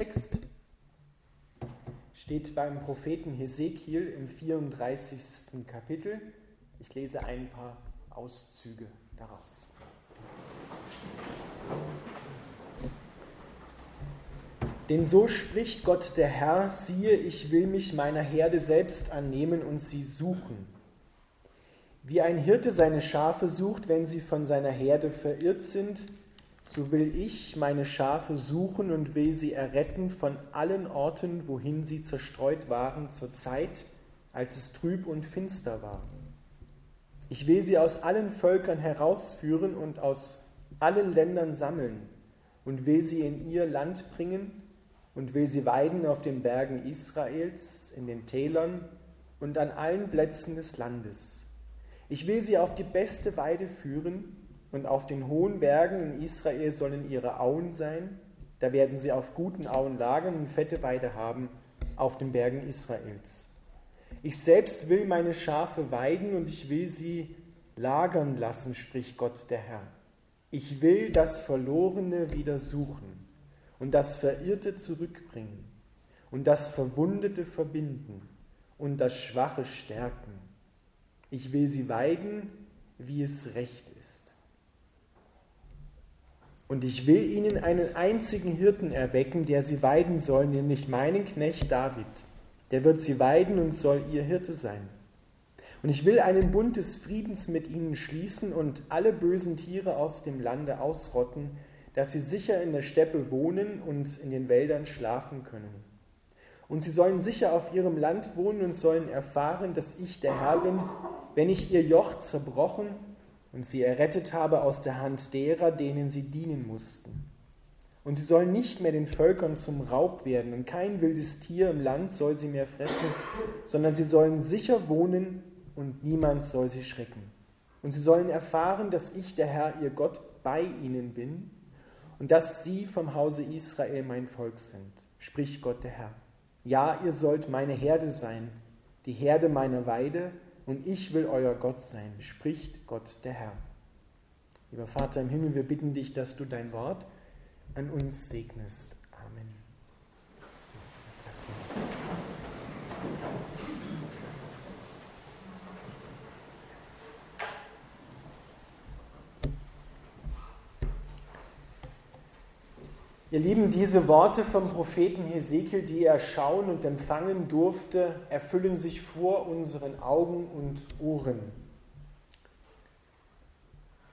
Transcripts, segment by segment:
Text steht beim Propheten Hesekiel im 34. Kapitel. Ich lese ein paar Auszüge daraus. Denn so spricht Gott der Herr, siehe, ich will mich meiner Herde selbst annehmen und sie suchen. Wie ein Hirte seine Schafe sucht, wenn sie von seiner Herde verirrt sind, so will ich meine Schafe suchen und will sie erretten von allen Orten, wohin sie zerstreut waren zur Zeit, als es trüb und finster war. Ich will sie aus allen Völkern herausführen und aus allen Ländern sammeln und will sie in ihr Land bringen und will sie weiden auf den Bergen Israels, in den Tälern und an allen Plätzen des Landes. Ich will sie auf die beste Weide führen und auf den hohen Bergen in Israel sollen ihre Auen sein. Da werden sie auf guten Auen lagern und fette Weide haben auf den Bergen Israels. Ich selbst will meine Schafe weiden und ich will sie lagern lassen, spricht Gott der Herr. Ich will das Verlorene wieder suchen und das Verirrte zurückbringen und das Verwundete verbinden und das Schwache stärken. Ich will sie weiden, wie es recht ist. Und ich will ihnen einen einzigen Hirten erwecken, der sie weiden soll, nämlich meinen Knecht David. Der wird sie weiden und soll ihr Hirte sein. Und ich will einen Bund des Friedens mit ihnen schließen und alle bösen Tiere aus dem Lande ausrotten, dass sie sicher in der Steppe wohnen und in den Wäldern schlafen können. Und sie sollen sicher auf ihrem Land wohnen und sollen erfahren, dass ich der Herr bin, wenn ich ihr Joch zerbrochen und sie errettet habe aus der Hand derer, denen sie dienen mussten. Und sie sollen nicht mehr den Völkern zum Raub werden, und kein wildes Tier im Land soll sie mehr fressen, sondern sie sollen sicher wohnen, und niemand soll sie schrecken. Und sie sollen erfahren, dass ich, der Herr, ihr Gott, bei ihnen bin, und dass sie vom Hause Israel mein Volk sind, spricht Gott der Herr. Ja, ihr sollt meine Herde sein, die Herde meiner Weide, und ich will euer Gott sein, spricht Gott der Herr. Lieber Vater im Himmel, wir bitten dich, dass du dein Wort an uns segnest. Amen. Ihr Lieben, diese Worte vom Propheten Hesekiel, die er schauen und empfangen durfte, erfüllen sich vor unseren Augen und Ohren.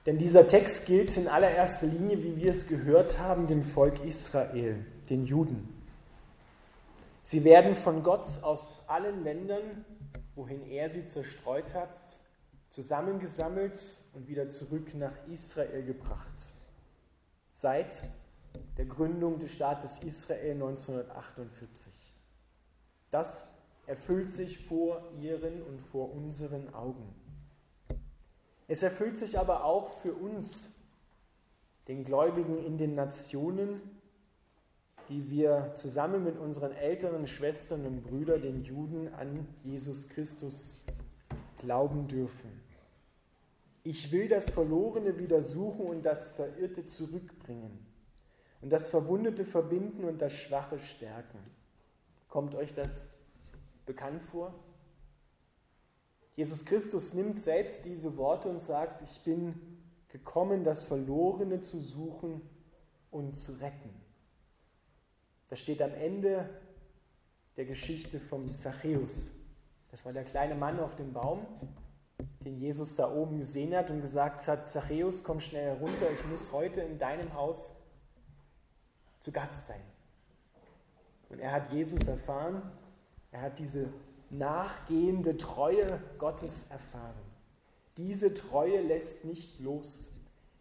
Denn dieser Text gilt in allererster Linie, wie wir es gehört haben, dem Volk Israel, den Juden. Sie werden von Gott aus allen Ländern, wohin er sie zerstreut hat, zusammengesammelt und wieder zurück nach Israel gebracht. Seit der Gründung des Staates Israel 1948. Das erfüllt sich vor ihren und vor unseren Augen. Es erfüllt sich aber auch für uns, den Gläubigen in den Nationen, die wir zusammen mit unseren älteren Schwestern und Brüdern, den Juden, an Jesus Christus glauben dürfen. Ich will das Verlorene wieder suchen und das Verirrte zurückbringen und das Verwundete verbinden und das Schwache stärken. Kommt euch das bekannt vor? Jesus Christus nimmt selbst diese Worte und sagt, ich bin gekommen, das Verlorene zu suchen und zu retten. Das steht am Ende der Geschichte vom Zachäus. Das war der kleine Mann auf dem Baum, den Jesus da oben gesehen hat und gesagt hat, Zachäus, komm schnell herunter, ich muss heute in deinem Haus zu Gast sein. Und er hat Jesus erfahren, er hat diese nachgehende Treue Gottes erfahren. Diese Treue lässt nicht los.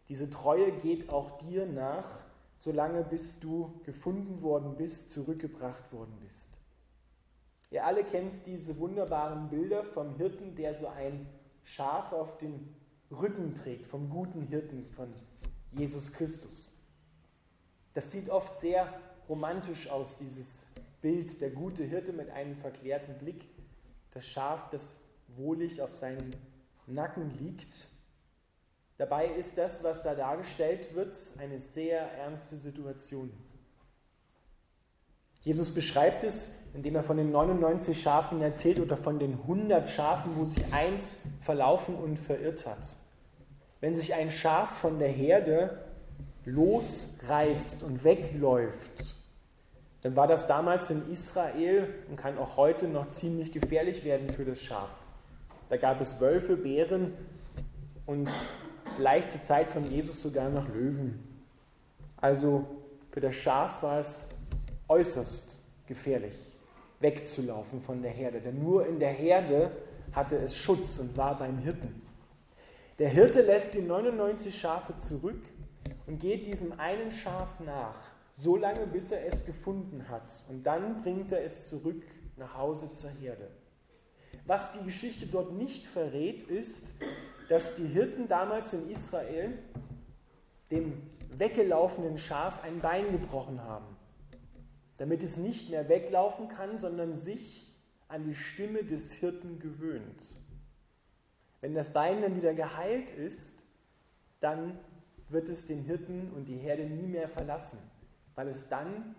Diese Treue geht auch dir nach, solange bis du gefunden worden bist, zurückgebracht worden bist. Ihr alle kennt diese wunderbaren Bilder vom Hirten, der so ein Schaf auf dem Rücken trägt, vom guten Hirten von Jesus Christus. Das sieht oft sehr romantisch aus, dieses Bild, der gute Hirte mit einem verklärten Blick, das Schaf, das wohlig auf seinem Nacken liegt. Dabei ist das, was da dargestellt wird, eine sehr ernste Situation. Jesus beschreibt es, indem er von den 99 Schafen erzählt oder von den 100 Schafen, wo sich eins verlaufen und verirrt hat. Wenn sich ein Schaf von der Herde losreißt und wegläuft, dann war das damals in Israel und kann auch heute noch ziemlich gefährlich werden für das Schaf. Da gab es Wölfe, Bären und vielleicht zur Zeit von Jesus sogar noch Löwen. Also für das Schaf war es äußerst gefährlich, wegzulaufen von der Herde. Denn nur in der Herde hatte es Schutz und war beim Hirten. Der Hirte lässt die 99 Schafe zurück und geht diesem einen Schaf nach, so lange bis er es gefunden hat. Und dann bringt er es zurück nach Hause zur Herde. Was die Geschichte dort nicht verrät, ist, dass die Hirten damals in Israel dem weggelaufenen Schaf ein Bein gebrochen haben, damit es nicht mehr weglaufen kann, sondern sich an die Stimme des Hirten gewöhnt. Wenn das Bein dann wieder geheilt ist, dann wird es den Hirten und die Herde nie mehr verlassen, weil es dann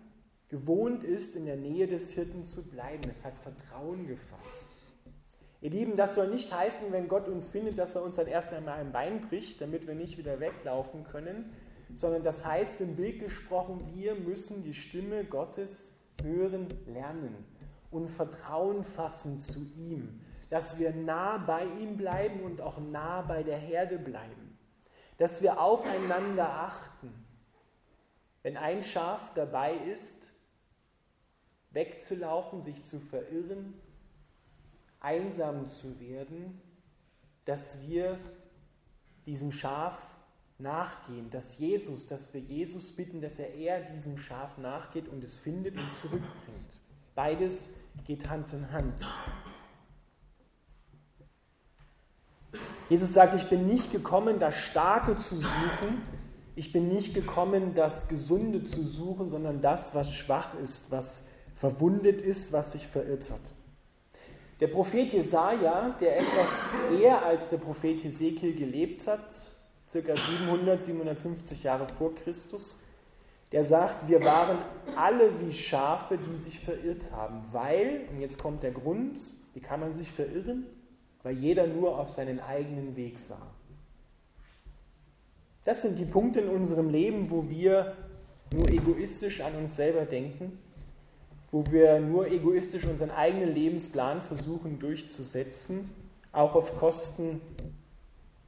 gewohnt ist, in der Nähe des Hirten zu bleiben. Es hat Vertrauen gefasst. Ihr Lieben, das soll nicht heißen, wenn Gott uns findet, dass er uns dann erst einmal ein Bein bricht, damit wir nicht wieder weglaufen können, sondern das heißt im Bild gesprochen, wir müssen die Stimme Gottes hören lernen und Vertrauen fassen zu ihm, dass wir nah bei ihm bleiben und auch nah bei der Herde bleiben, dass wir aufeinander achten. Wenn ein Schaf dabei ist, wegzulaufen, sich zu verirren, einsam zu werden, dass wir diesem Schaf nachgehen, dass Jesus, dass wir Jesus bitten, dass er eher diesem Schaf nachgeht und es findet und zurückbringt. Beides geht Hand in Hand. Jesus sagt, ich bin nicht gekommen, das Starke zu suchen, ich bin nicht gekommen, das Gesunde zu suchen, sondern das, was schwach ist, was verwundet ist, was sich verirrt hat. Der Prophet Jesaja, der etwas eher als der Prophet Hesekiel gelebt hat, circa 700, 750 Jahre vor Christus, der sagt, wir waren alle wie Schafe, die sich verirrt haben, weil, und jetzt kommt der Grund, wie kann man sich verirren? Weil jeder nur auf seinen eigenen Weg sah. Das sind die Punkte in unserem Leben, wo wir nur egoistisch an uns selber denken wo wir nur egoistisch unseren eigenen Lebensplan versuchen durchzusetzen, auch auf Kosten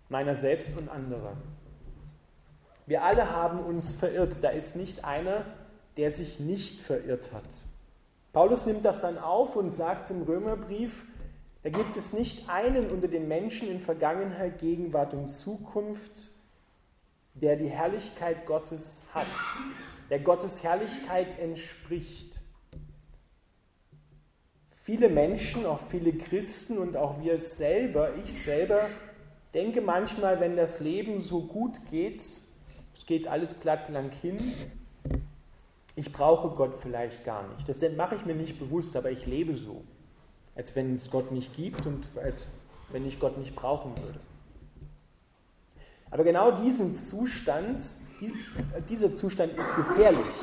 meiner selbst und anderer. Wir alle haben uns verirrt. Da ist nicht einer, der sich nicht verirrt hat. Paulus nimmt das dann auf und sagt im Römerbrief, da gibt es nicht einen unter den Menschen in Vergangenheit, Gegenwart und Zukunft, der die Herrlichkeit Gottes hat, der Gottes Herrlichkeit entspricht. Viele Menschen, auch viele Christen und auch wir selber, ich selber, denke manchmal, wenn das Leben so gut geht, es geht alles glatt lang hin, ich brauche Gott vielleicht gar nicht. Das mache ich mir nicht bewusst, aber ich lebe so, als wenn es Gott nicht gibt und als wenn ich Gott nicht brauchen würde. Aber genau diesen Zustand, dieser Zustand ist gefährlich.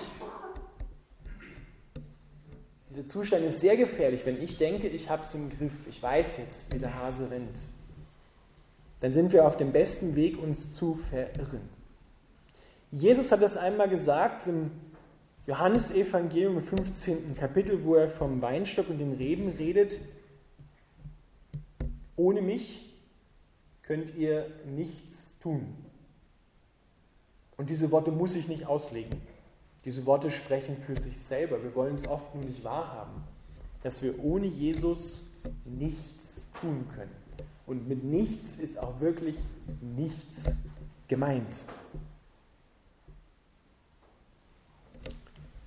Dieser Zustand ist sehr gefährlich, wenn ich denke, ich habe es im Griff, ich weiß jetzt, wie der Hase rennt. Dann sind wir auf dem besten Weg, uns zu verirren. Jesus hat das einmal gesagt im Johannesevangelium im 15. Kapitel, wo er vom Weinstock und den Reben redet. Ohne mich könnt ihr nichts tun. Und diese Worte muss ich nicht auslegen. Diese Worte sprechen für sich selber. Wir wollen es oft nur nicht wahrhaben, dass wir ohne Jesus nichts tun können. Und mit nichts ist auch wirklich nichts gemeint.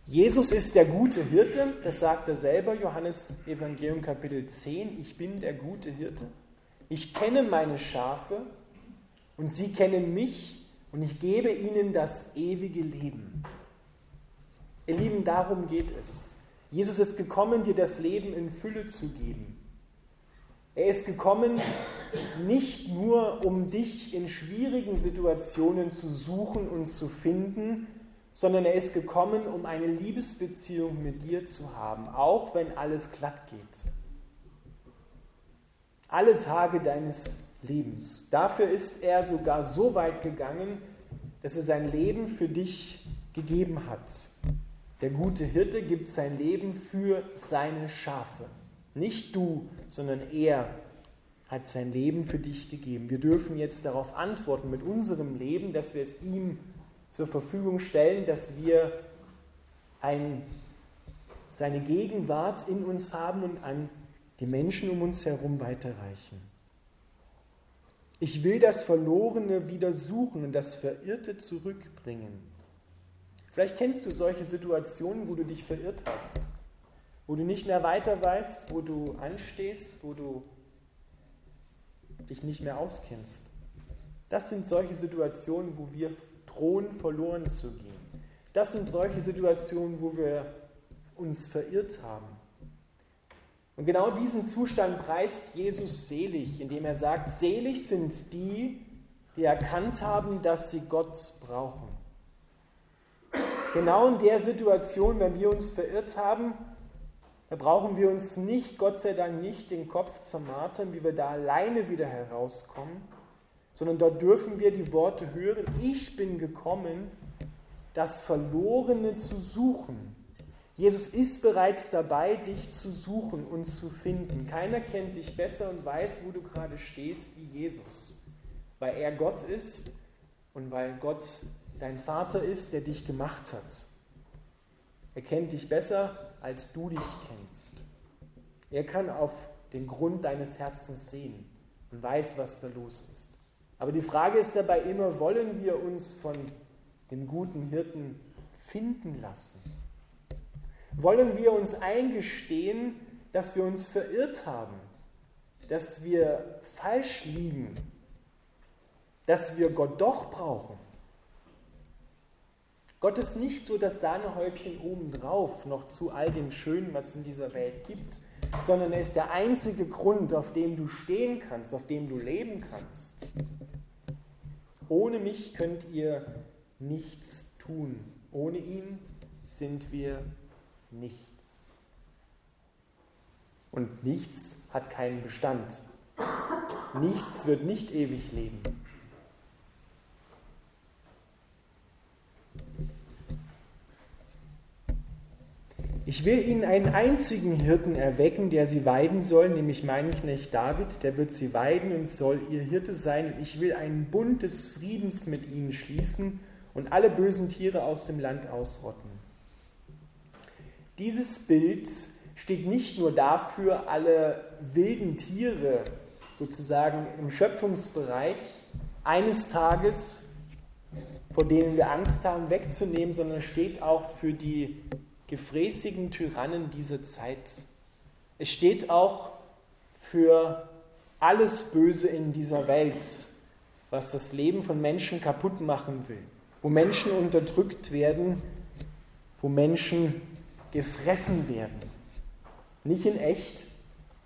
Jesus ist der gute Hirte, das sagt er selber, Johannes Evangelium Kapitel 10, ich bin der gute Hirte. Ich kenne meine Schafe und sie kennen mich und ich gebe ihnen das ewige Leben. Ihr Lieben, darum geht es. Jesus ist gekommen, dir das Leben in Fülle zu geben. Er ist gekommen, nicht nur um dich in schwierigen Situationen zu suchen und zu finden, sondern er ist gekommen, um eine Liebesbeziehung mit dir zu haben, auch wenn alles glatt geht. Alle Tage deines Lebens. Dafür ist er sogar so weit gegangen, dass er sein Leben für dich gegeben hat. Der gute Hirte gibt sein Leben für seine Schafe. Nicht du, sondern er hat sein Leben für dich gegeben. Wir dürfen jetzt darauf antworten mit unserem Leben, dass wir es ihm zur Verfügung stellen, dass wir ein, seine Gegenwart in uns haben und an die Menschen um uns herum weiterreichen. Ich will das Verlorene wieder suchen und das Verirrte zurückbringen. Vielleicht kennst du solche Situationen, wo du dich verirrt hast, wo du nicht mehr weiter weißt, wo du anstehst, wo du dich nicht mehr auskennst. Das sind solche Situationen, wo wir drohen, verloren zu gehen. Das sind solche Situationen, wo wir uns verirrt haben. Und genau diesen Zustand preist Jesus selig, indem er sagt, selig sind die, die erkannt haben, dass sie Gott brauchen. Genau in der Situation, wenn wir uns verirrt haben, da brauchen wir uns nicht, Gott sei Dank, nicht den Kopf zermartern, wie wir da alleine wieder herauskommen, sondern dort dürfen wir die Worte hören, ich bin gekommen, das Verlorene zu suchen. Jesus ist bereits dabei, dich zu suchen und zu finden. Keiner kennt dich besser und weiß, wo du gerade stehst, wie Jesus, weil er Gott ist und weil Gott dein Vater ist, der dich gemacht hat. Er kennt dich besser, als du dich kennst. Er kann auf den Grund deines Herzens sehen und weiß, was da los ist. Aber die Frage ist dabei immer, wollen wir uns von dem guten Hirten finden lassen? Wollen wir uns eingestehen, dass wir uns verirrt haben, dass wir falsch liegen, dass wir Gott doch brauchen? Gott ist nicht so das Sahnehäubchen obendrauf, noch zu all dem Schönen, was es in dieser Welt gibt, sondern er ist der einzige Grund, auf dem du stehen kannst, auf dem du leben kannst. Ohne mich könnt ihr nichts tun. Ohne ihn sind wir nichts. Und nichts hat keinen Bestand. Nichts wird nicht ewig leben. Ich will ihnen einen einzigen Hirten erwecken, der sie weiden soll, nämlich meinen Knecht David, der wird sie weiden und soll ihr Hirte sein. Und ich will einen Bund des Friedens mit ihnen schließen und alle bösen Tiere aus dem Land ausrotten. Dieses Bild steht nicht nur dafür, alle wilden Tiere sozusagen im Schöpfungsbereich eines Tages, vor denen wir Angst haben, wegzunehmen, sondern steht auch für die gefräßigen Tyrannen dieser Zeit. Es steht auch für alles Böse in dieser Welt, was das Leben von Menschen kaputt machen will, wo Menschen unterdrückt werden, wo Menschen gefressen werden. Nicht in echt,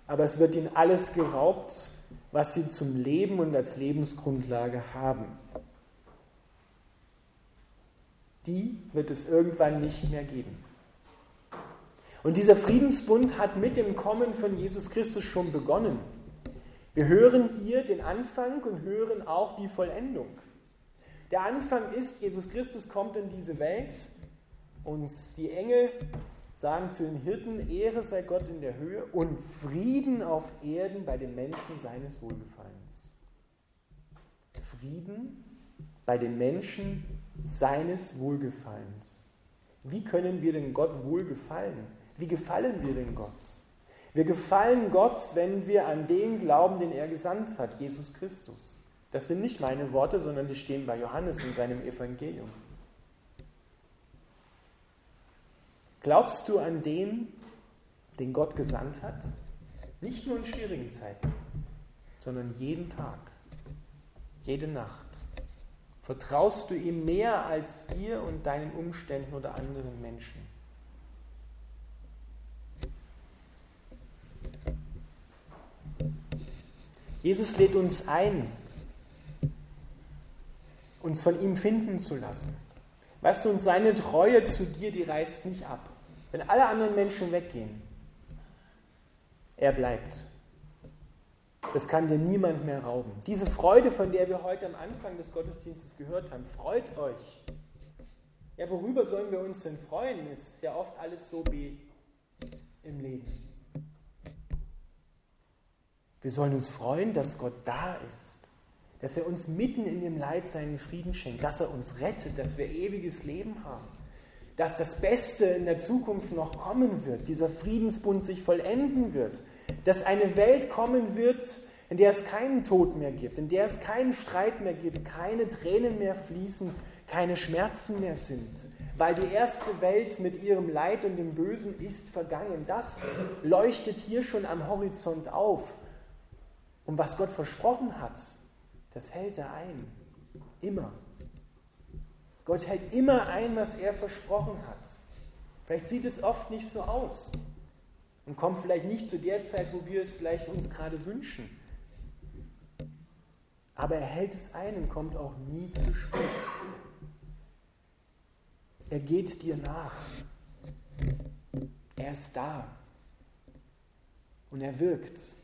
aber es wird ihnen alles geraubt, was sie zum Leben und als Lebensgrundlage haben. Die wird es irgendwann nicht mehr geben. Und dieser Friedensbund hat mit dem Kommen von Jesus Christus schon begonnen. Wir hören hier den Anfang und hören auch die Vollendung. Der Anfang ist, Jesus Christus kommt in diese Welt und die Engel sagen zu den Hirten, Ehre sei Gott in der Höhe und Frieden auf Erden bei den Menschen seines Wohlgefallens. Frieden bei den Menschen seines Wohlgefallens. Wie können wir denn Gott wohlgefallen? Wie gefallen wir denn Gott? Wir gefallen Gott, wenn wir an den glauben, den er gesandt hat, Jesus Christus. Das sind nicht meine Worte, sondern die stehen bei Johannes in seinem Evangelium. Glaubst du an den, den Gott gesandt hat? Nicht nur in schwierigen Zeiten, sondern jeden Tag, jede Nacht. Vertraust du ihm mehr als dir und deinen Umständen oder anderen Menschen? Jesus lädt uns ein, uns von ihm finden zu lassen. Weißt du, und seine Treue zu dir, die reißt nicht ab. Wenn alle anderen Menschen weggehen, er bleibt. Das kann dir niemand mehr rauben. Diese Freude, von der wir heute am Anfang des Gottesdienstes gehört haben, freut euch. Ja, worüber sollen wir uns denn freuen? Es ist ja oft alles so wie im Leben. Wir sollen uns freuen, dass Gott da ist, dass er uns mitten in dem Leid seinen Frieden schenkt, dass er uns rettet, dass wir ewiges Leben haben, dass das Beste in der Zukunft noch kommen wird, dieser Friedensbund sich vollenden wird, dass eine Welt kommen wird, in der es keinen Tod mehr gibt, in der es keinen Streit mehr gibt, keine Tränen mehr fließen, keine Schmerzen mehr sind, weil die erste Welt mit ihrem Leid und dem Bösen ist vergangen. Das leuchtet hier schon am Horizont auf. Und was Gott versprochen hat, das hält er ein. Immer. Gott hält immer ein, was er versprochen hat. Vielleicht sieht es oft nicht so aus und kommt vielleicht nicht zu der Zeit, wo wir es vielleicht uns gerade wünschen. Aber er hält es ein und kommt auch nie zu spät. Er geht dir nach. Er ist da. Und er wirkt.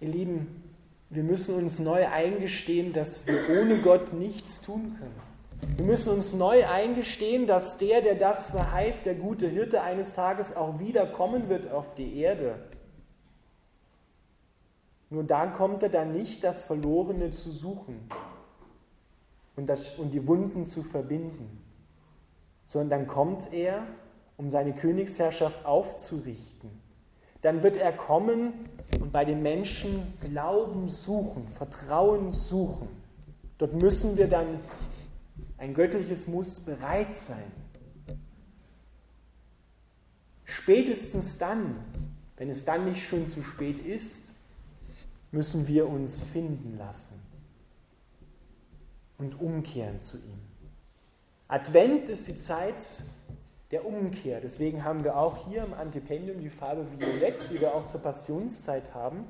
Ihr Lieben, wir müssen uns neu eingestehen, dass wir ohne Gott nichts tun können. Wir müssen uns neu eingestehen, dass der, der das verheißt, der gute Hirte eines Tages auch wiederkommen wird auf die Erde. Nur da kommt er dann nicht, das Verlorene zu suchen und, das, und die Wunden zu verbinden, sondern dann kommt er, um seine Königsherrschaft aufzurichten. Dann wird er kommen und bei den Menschen Glauben suchen, Vertrauen suchen. Dort müssen wir dann, ein göttliches Muss bereit sein. Spätestens dann, wenn es dann nicht schon zu spät ist, müssen wir uns finden lassen und umkehren zu ihm. Advent ist die Zeit der Umkehr. Deswegen haben wir auch hier im Antipendium die Farbe Violett, die wir auch zur Passionszeit haben.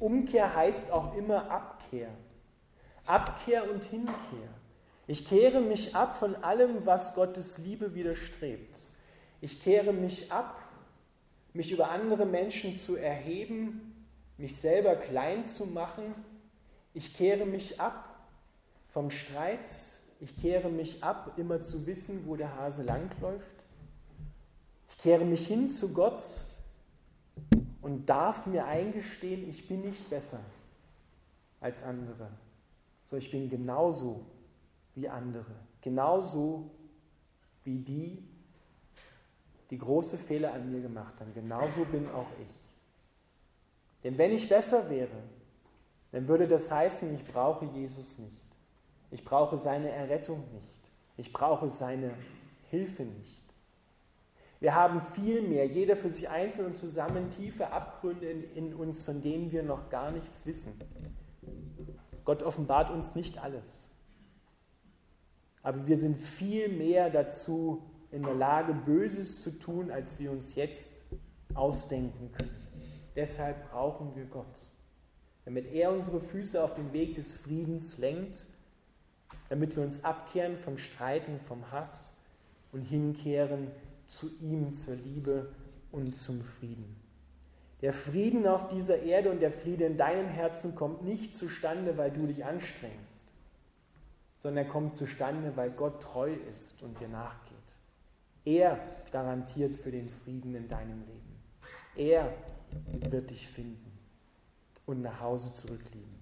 Umkehr heißt auch immer Abkehr. Abkehr und Hinkehr. Ich kehre mich ab von allem, was Gottes Liebe widerstrebt. Ich kehre mich ab, mich über andere Menschen zu erheben, mich selber klein zu machen. Ich kehre mich ab vom Streit, ich kehre mich ab, immer zu wissen, wo der Hase langläuft. Ich kehre mich hin zu Gott und darf mir eingestehen, ich bin nicht besser als andere, sondern ich bin genauso wie andere, genauso wie die, die große Fehler an mir gemacht haben. Genauso bin auch ich. Denn wenn ich besser wäre, dann würde das heißen, ich brauche Jesus nicht. Ich brauche seine Errettung nicht. Ich brauche seine Hilfe nicht. Wir haben vielmehr, jeder für sich einzeln und zusammen, tiefe Abgründe in, in, uns, von denen wir noch gar nichts wissen. Gott offenbart uns nicht alles. Aber wir sind viel mehr dazu in der Lage, Böses zu tun, als wir uns jetzt ausdenken können. Deshalb brauchen wir Gott, damit er unsere Füße auf den Weg des Friedens lenkt damit wir uns abkehren vom Streit und vom Hass und hinkehren zu ihm, zur Liebe und zum Frieden. Der Frieden auf dieser Erde und der Friede in deinem Herzen kommt nicht zustande, weil du dich anstrengst, sondern er kommt zustande, weil Gott treu ist und dir nachgeht. Er garantiert für den Frieden in deinem Leben. Er wird dich finden und nach Hause zurücklieben.